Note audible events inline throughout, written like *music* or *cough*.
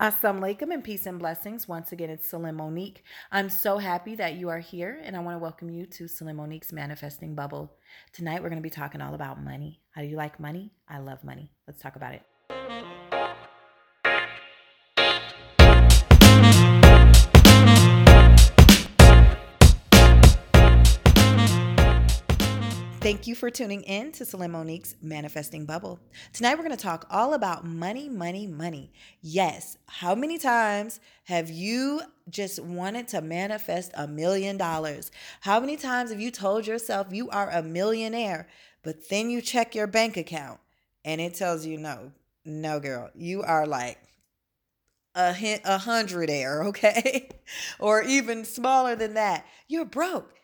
Assalamu alaikum and peace and blessings. Once again, it's Celine Monique. I'm so happy that you are here and I want to welcome you to Celine Monique's Manifesting Bubble. Tonight, we're going to be talking all about money. How do you like money? I love money. Let's talk about it. Thank you for tuning in to Celine Monique's Manifesting Bubble. Tonight we're going to talk all about money, money, money. Yes, how many times have you just wanted to manifest a million dollars? How many times have you told yourself you are a millionaire, but then you check your bank account and it tells you no, no, girl, you are like a hint, a hundred *laughs* okay, or even smaller than that. You're broke.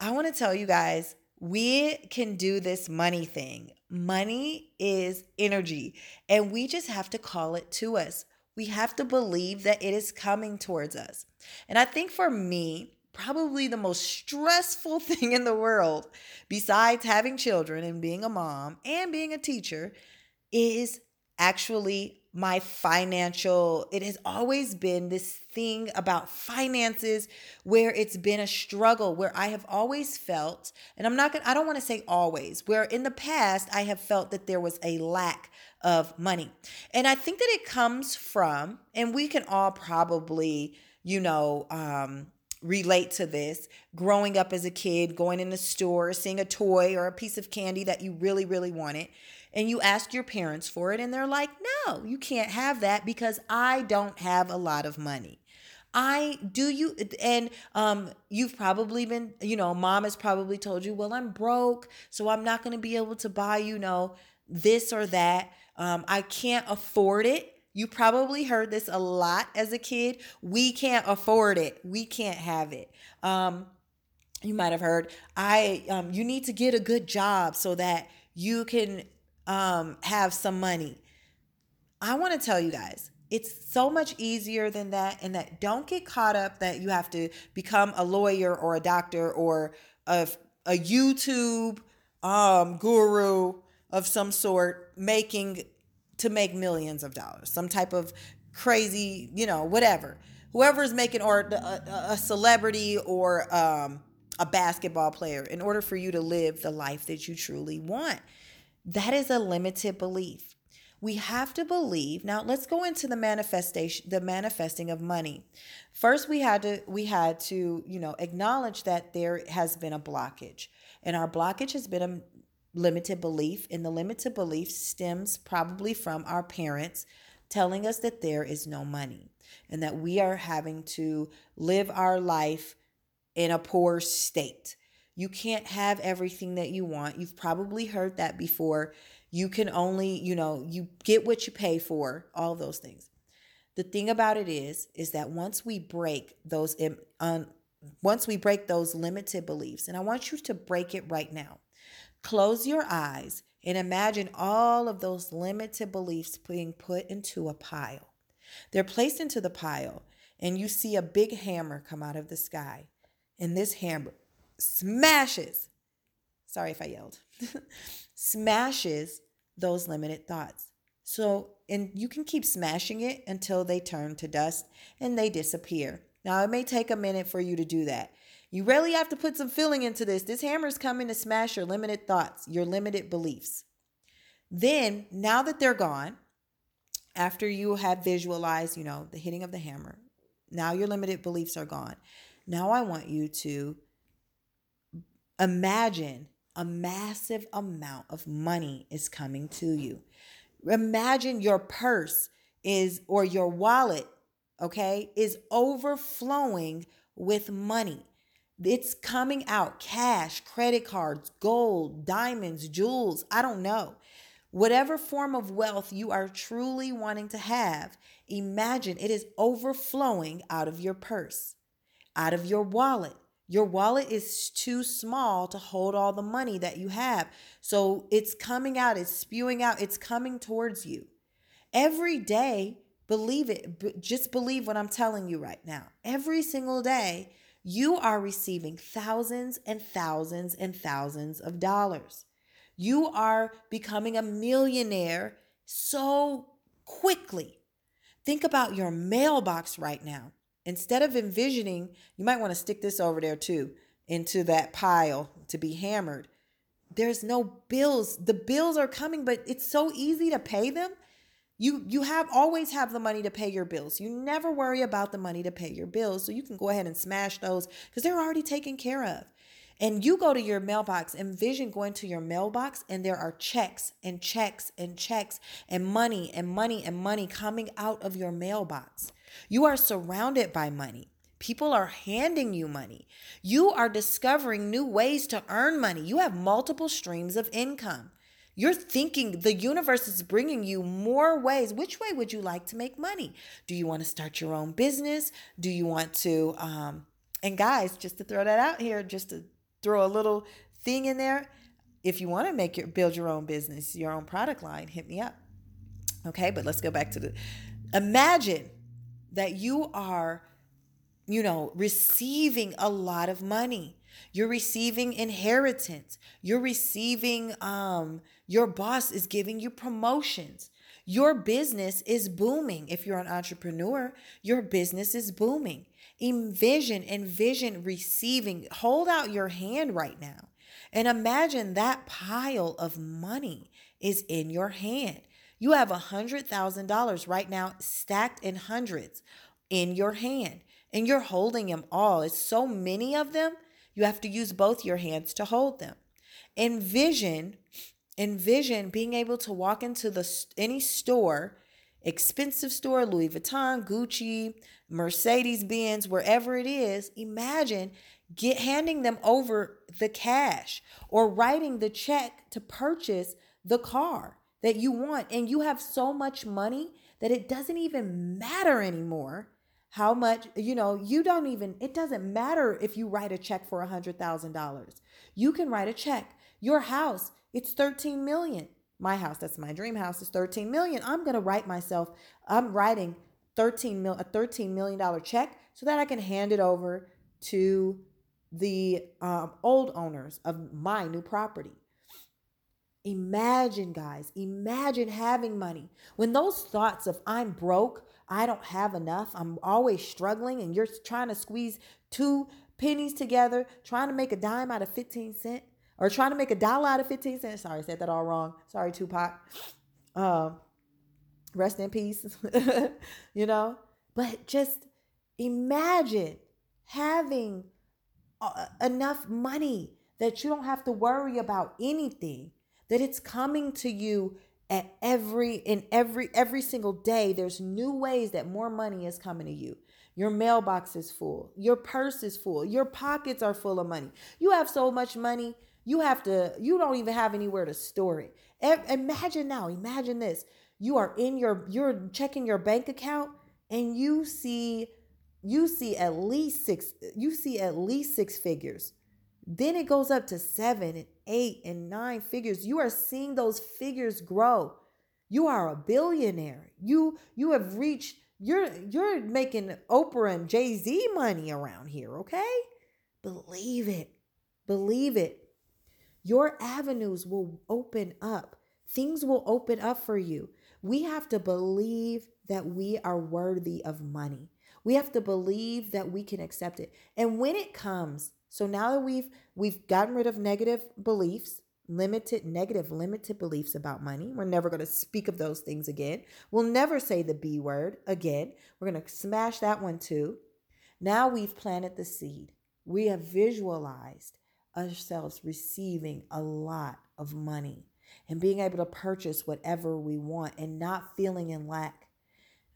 I want to tell you guys we can do this money thing. Money is energy, and we just have to call it to us. We have to believe that it is coming towards us. And I think for me, probably the most stressful *laughs* thing in the world, besides having children and being a mom and being a teacher, is actually my financial it has always been this thing about finances where it's been a struggle where i have always felt and i'm not to i don't want to say always where in the past i have felt that there was a lack of money. And i think that it comes from and we can all probably you know um relate to this growing up as a kid going in the store seeing a toy or a piece of candy that you really really wanted and you ask your parents for it and they're like, "No, you can't have that because I don't have a lot of money." I do you and um you've probably been, you know, mom has probably told you, "Well, I'm broke, so I'm not going to be able to buy, you know, this or that. Um I can't afford it." You probably heard this a lot as a kid. We can't afford it. We can't have it. Um you might have heard, "I um you need to get a good job so that you can um, have some money. I want to tell you guys, it's so much easier than that. And that don't get caught up that you have to become a lawyer or a doctor or a, a YouTube um, guru of some sort making to make millions of dollars, some type of crazy, you know, whatever. Whoever is making or a, a celebrity or um, a basketball player in order for you to live the life that you truly want. That is a limited belief. We have to believe. Now let's go into the manifestation the manifesting of money. First we had to we had to, you know, acknowledge that there has been a blockage. And our blockage has been a limited belief, and the limited belief stems probably from our parents telling us that there is no money and that we are having to live our life in a poor state. You can't have everything that you want. You've probably heard that before. You can only, you know, you get what you pay for, all those things. The thing about it is is that once we break those um, once we break those limited beliefs, and I want you to break it right now. Close your eyes and imagine all of those limited beliefs being put into a pile. They're placed into the pile, and you see a big hammer come out of the sky. And this hammer smashes, sorry if I yelled, *laughs* smashes those limited thoughts. So, and you can keep smashing it until they turn to dust and they disappear. Now, it may take a minute for you to do that. You really have to put some feeling into this. This hammer is coming to smash your limited thoughts, your limited beliefs. Then, now that they're gone, after you have visualized, you know, the hitting of the hammer, now your limited beliefs are gone. Now I want you to Imagine a massive amount of money is coming to you. Imagine your purse is, or your wallet, okay, is overflowing with money. It's coming out cash, credit cards, gold, diamonds, jewels, I don't know. Whatever form of wealth you are truly wanting to have, imagine it is overflowing out of your purse, out of your wallet, your wallet is too small to hold all the money that you have. So it's coming out, it's spewing out, it's coming towards you. Every day, believe it, just believe what I'm telling you right now. Every single day, you are receiving thousands and thousands and thousands of dollars. You are becoming a millionaire so quickly Think about your mailbox right now. Instead of envisioning, you might want to stick this over there too, into that pile to be hammered. There's no bills. The bills are coming, but it's so easy to pay them. You you have always have the money to pay your bills. You never worry about the money to pay your bills. So you can go ahead and smash those because they're already taken care of. And you go to your mailbox, envision going to your mailbox, and there are checks and checks and checks and money and money and money coming out of your mailbox. You are surrounded by money. People are handing you money. You are discovering new ways to earn money. You have multiple streams of income. You're thinking the universe is bringing you more ways. Which way would you like to make money? Do you want to start your own business? Do you want to, um, and guys, just to throw that out here, just to throw a little thing in there, if you want to make your build your own business, your own product line, hit me up. Okay, but let's go back to the imagine that you are you know, receiving a lot of money. You're receiving inheritance. You're receiving, um, your boss is giving you promotions. Your business is booming. If you're an entrepreneur, your business is booming. Envision, envision receiving. Hold out your hand right now and imagine that pile of money is in your hand. You have a $100,000 right now stacked in hundreds in your hand and you're holding them all. It's so many of them, you have to use both your hands to hold them. Envision, envision being able to walk into the any store, expensive store, Louis Vuitton, Gucci, Mercedes Benz, wherever it is. Imagine get handing them over the cash or writing the check to purchase the car that you want and you have so much money that it doesn't even matter anymore how much you know you don't even it doesn't matter if you write a check for a hundred thousand dollars. You can write a check. Your house it's 13 million. My house that's my dream house is 13 million. I'm going to write myself i'm writing 13 mil a 13 million dollar check so that i can hand it over to the um, old owners of my new property. Imagine guys imagine having money. When those thoughts of i'm broke I don't have enough. I'm always struggling, and you're trying to squeeze two pennies together, trying to make a dime out of 15 cents, or trying to make a dollar out of 15 cents. Sorry, I said that all wrong. Sorry, Tupac. Um, rest in peace. *laughs* you know, but just imagine having uh, enough money that you don't have to worry about anything, that it's coming to you at every in every every single day there's new ways that more money is coming to you. Your mailbox is full. Your purse is full. Your pockets are full of money. You have so much money you have to you don't even have anywhere to store it. Imagine now imagine this. You are in your you're checking your bank account and you see you see at least six you see at least six figures then it goes up to seven and eight and nine figures. You are seeing those figures grow. You are a billionaire. You you have reached you're you're making Oprah and Jay-Z money around here, okay? Believe it. Believe it. Your avenues will open up. Things will open up for you. We have to believe that we are worthy of money. We have to believe that we can accept it. And when it comes, so now that we've we've gotten rid of negative beliefs, limited negative limited beliefs about money, we're never going to speak of those things again. We'll never say the B word again. We're going to smash that one too. Now we've planted the seed. We have visualized ourselves receiving a lot of money and being able to purchase whatever we want and not feeling in lack.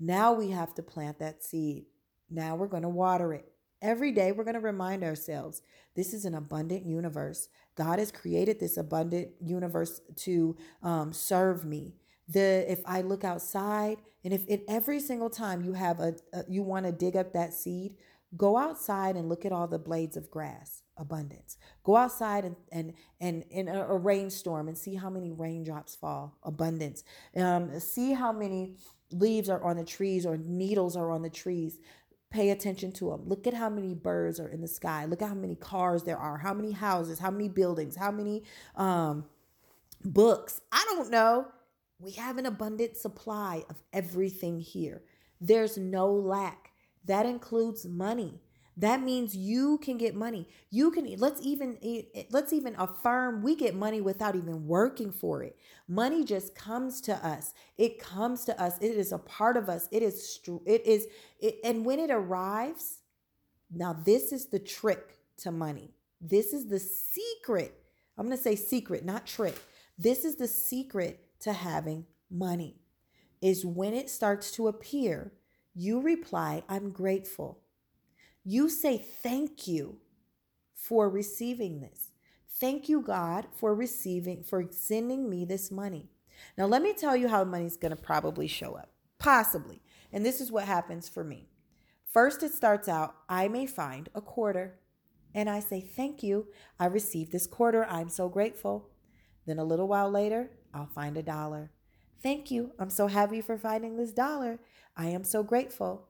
Now we have to plant that seed. Now we're going to water it. Every day, we're going to remind ourselves this is an abundant universe. God has created this abundant universe to um, serve me. The if I look outside, and if, if every single time you have a, a you want to dig up that seed, go outside and look at all the blades of grass abundance go outside and and and in a, a rainstorm and see how many raindrops fall abundance um, see how many leaves are on the trees or needles are on the trees Pay attention to them. Look at how many birds are in the sky. Look at how many cars there are, how many houses, how many buildings, how many um, books. I don't know. We have an abundant supply of everything here. There's no lack. That includes money. That means you can get money. You can let's even let's even affirm we get money without even working for it. Money just comes to us. It comes to us. It is a part of us. It is it is it, and when it arrives, now this is the trick to money. This is the secret. I'm going to say secret, not trick. This is the secret to having money. Is when it starts to appear, you reply, "I'm grateful." You say thank you for receiving this. Thank you, God, for receiving, for sending me this money. Now, let me tell you how money's going to probably show up. Possibly. And this is what happens for me. First, it starts out, I may find a quarter. And I say, Thank you. I received this quarter. I'm so grateful. Then a little while later, I'll find a dollar. Thank you. I'm so happy for finding this dollar. I am so grateful.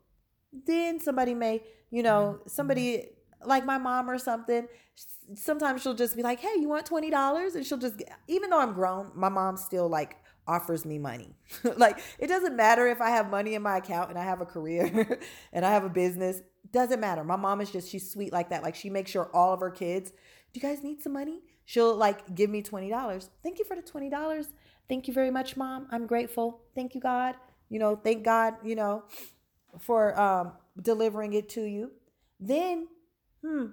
Then somebody may you know, somebody like my mom or something, sometimes she'll just be like, "Hey, you want twenty dollars?" And she'll just, even though I'm grown, my mom still like offers me money. *laughs* like it doesn't matter if I have money in my account and I have a career *laughs* and I have a business. Doesn't matter. My mom is just she's sweet like that. Like she makes sure all of her kids, do you guys need some money? She'll like give me twenty dollars. Thank you for the twenty dollars. Thank you very much, mom. I'm grateful. Thank you, God. You know, thank God. You know, for um delivering it to you, then, hmm,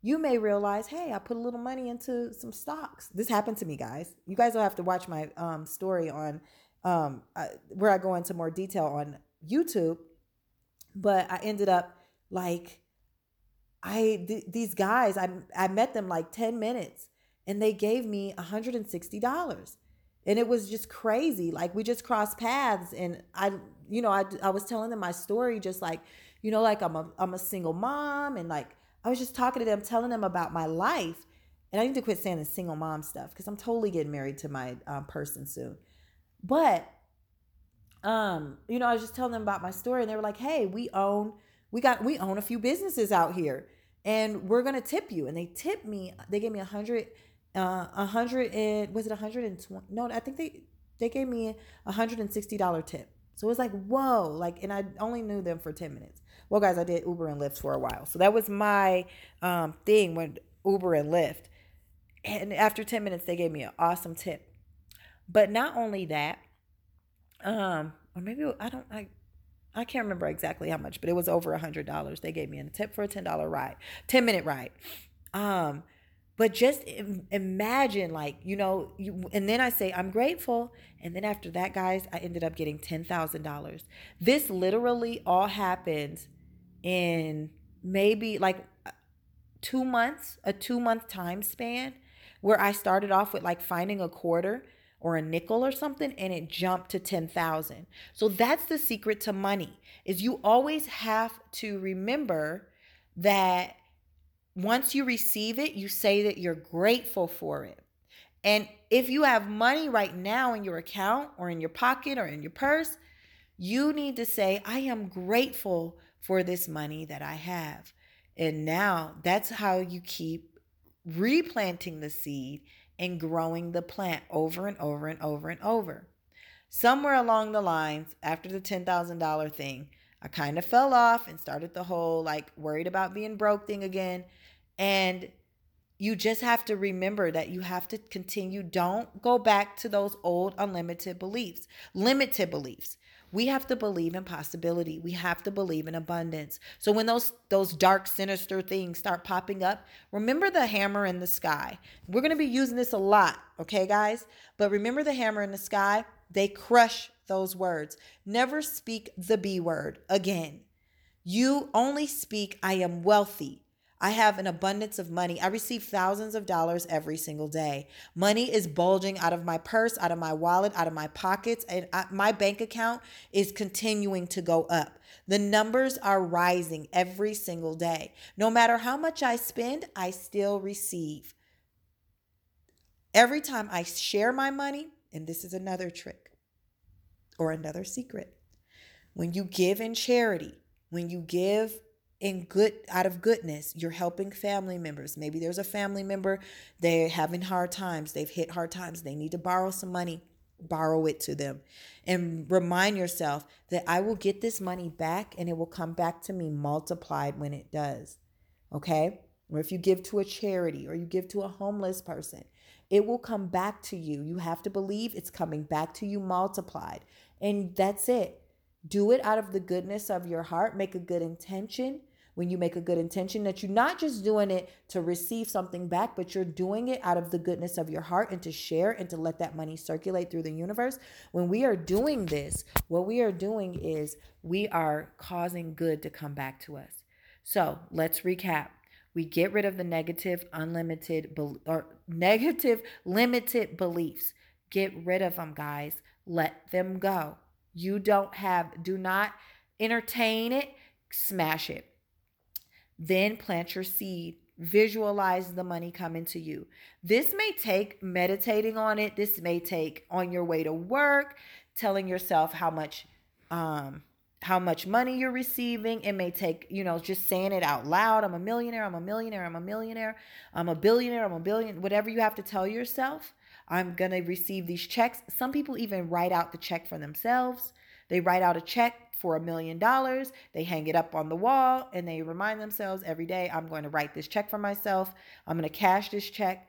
you may realize, hey, I put a little money into some stocks. This happened to me, guys. You guys will have to watch my um, story on um, uh, where I go into more detail on YouTube. But I ended up like, I th- these guys, I I met them like ten minutes, and they gave me hundred and sixty dollars, and it was just crazy. Like we just crossed paths, and I, you know, I I was telling them my story, just like you know, like I'm a I'm a single mom and like I was just talking to them, telling them about my life. And I need to quit saying the single mom stuff because I'm totally getting married to my um, person soon. But um, you know, I was just telling them about my story, and they were like, "Hey, we own we got we own a few businesses out here, and we're gonna tip you." And they tipped me. They gave me a hundred, uh, a hundred and was it a hundred and twenty? No, I think they they gave me a hundred and sixty dollar tip. So it was like, whoa, like, and I only knew them for ten minutes. Well, guys, I did Uber and Lyft for a while. So that was my um, thing when Uber and Lyft. And after 10 minutes, they gave me an awesome tip. But not only that, um, or maybe I don't, I, I can't remember exactly how much, but it was over a hundred dollars. They gave me a tip for a ten dollar ride, ten minute ride. Um, but just imagine, like you know, you, and then I say I'm grateful, and then after that, guys, I ended up getting ten thousand dollars. This literally all happened in maybe like two months, a two month time span, where I started off with like finding a quarter or a nickel or something and it jumped to 10,000. So that's the secret to money is you always have to remember that once you receive it, you say that you're grateful for it. And if you have money right now in your account or in your pocket or in your purse, you need to say, I am grateful for this money that I have. And now that's how you keep replanting the seed and growing the plant over and over and over and over. Somewhere along the lines, after the $10,000 thing, I kind of fell off and started the whole like worried about being broke thing again. And you just have to remember that you have to continue. Don't go back to those old unlimited beliefs, limited beliefs we have to believe in possibility. We have to believe in abundance. So when those those dark sinister things start popping up remember the hammer in the sky. We're going to be using this a lot okay guys? But remember the hammer in the sky? They crush those words. Never speak the b word again. You only speak i am wealthy I have an abundance of money. I receive thousands of dollars every single day. Money is bulging out of my purse, out of my wallet, out of my pockets, and my bank account is continuing to go up. The numbers are rising every single day. No matter how much I spend, I still receive. Every time I share my money, and this is another trick or another secret, when you give in charity, when you give in good out of goodness you're helping family members maybe there's a family member they're having hard times they've hit hard times they need to borrow some money borrow it to them and remind yourself that I will get this money back and it will come back to me multiplied when it does. Okay? Or if you give to a charity or you give to a homeless person, it will come back to you. You have to believe it's coming back to you multiplied. And that's it. Do it out of the goodness of your heart. Make a good intention when you make a good intention that you're not just doing it to receive something back, but you're doing it out of the goodness of your heart and to share and to let that money circulate through the universe. When we are doing this, what we are doing is we are causing good to come back to us. So let's recap. We get rid of the negative, unlimited, or negative, limited beliefs. Get rid of them, guys. Let them go. You don't have, do not entertain it, smash it. Then plant your seed. Visualize the money coming to you. This may take meditating on it. This may take on your way to work, telling yourself how much um how much money you're receiving. It may take, you know, just saying it out loud. I'm a millionaire, I'm a millionaire, I'm a millionaire, I'm a billionaire, I'm a billion, whatever you have to tell yourself. I'm going to receive these checks. Some people even write out the check for themselves. They write out a check for a million dollars. They hang it up on the wall and they remind themselves every day, I'm going to write this check for myself. I'm going to cash this check.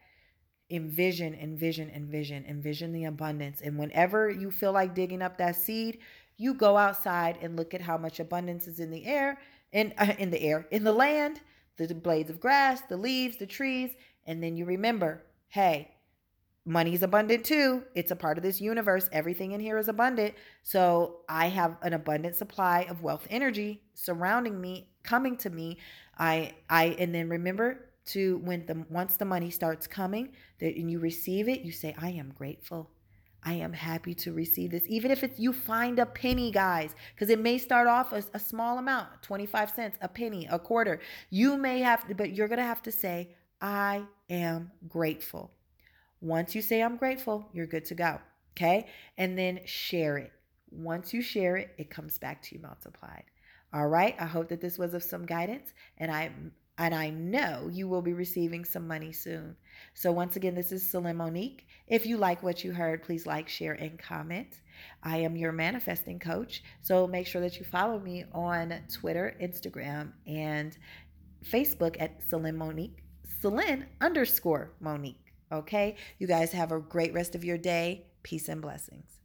Envision, envision, envision, envision the abundance. And whenever you feel like digging up that seed, you go outside and look at how much abundance is in the air, in, uh, in the air, in the land, the blades of grass, the leaves, the trees. And then you remember, hey, money's abundant too. It's a part of this universe. Everything in here is abundant. So I have an abundant supply of wealth energy surrounding me, coming to me. I I and then remember to when the once the money starts coming, that and you receive it, you say, I am grateful. I am happy to receive this. Even if it's you find a penny, guys, because it may start off as a small amount, 25 cents, a penny, a quarter. You may have to, but you're gonna have to say, I am grateful. Once you say, I'm grateful, you're good to go. Okay. And then share it. Once you share it, it comes back to you multiplied. All right. I hope that this was of some guidance and I and I know you will be receiving some money soon. So once again, this is Celine Monique. If you like what you heard, please like, share, and comment. I am your manifesting coach. So make sure that you follow me on Twitter, Instagram, and Facebook at Celine Monique, Celine underscore Monique. Okay. You guys have a great rest of your day. Peace and blessings.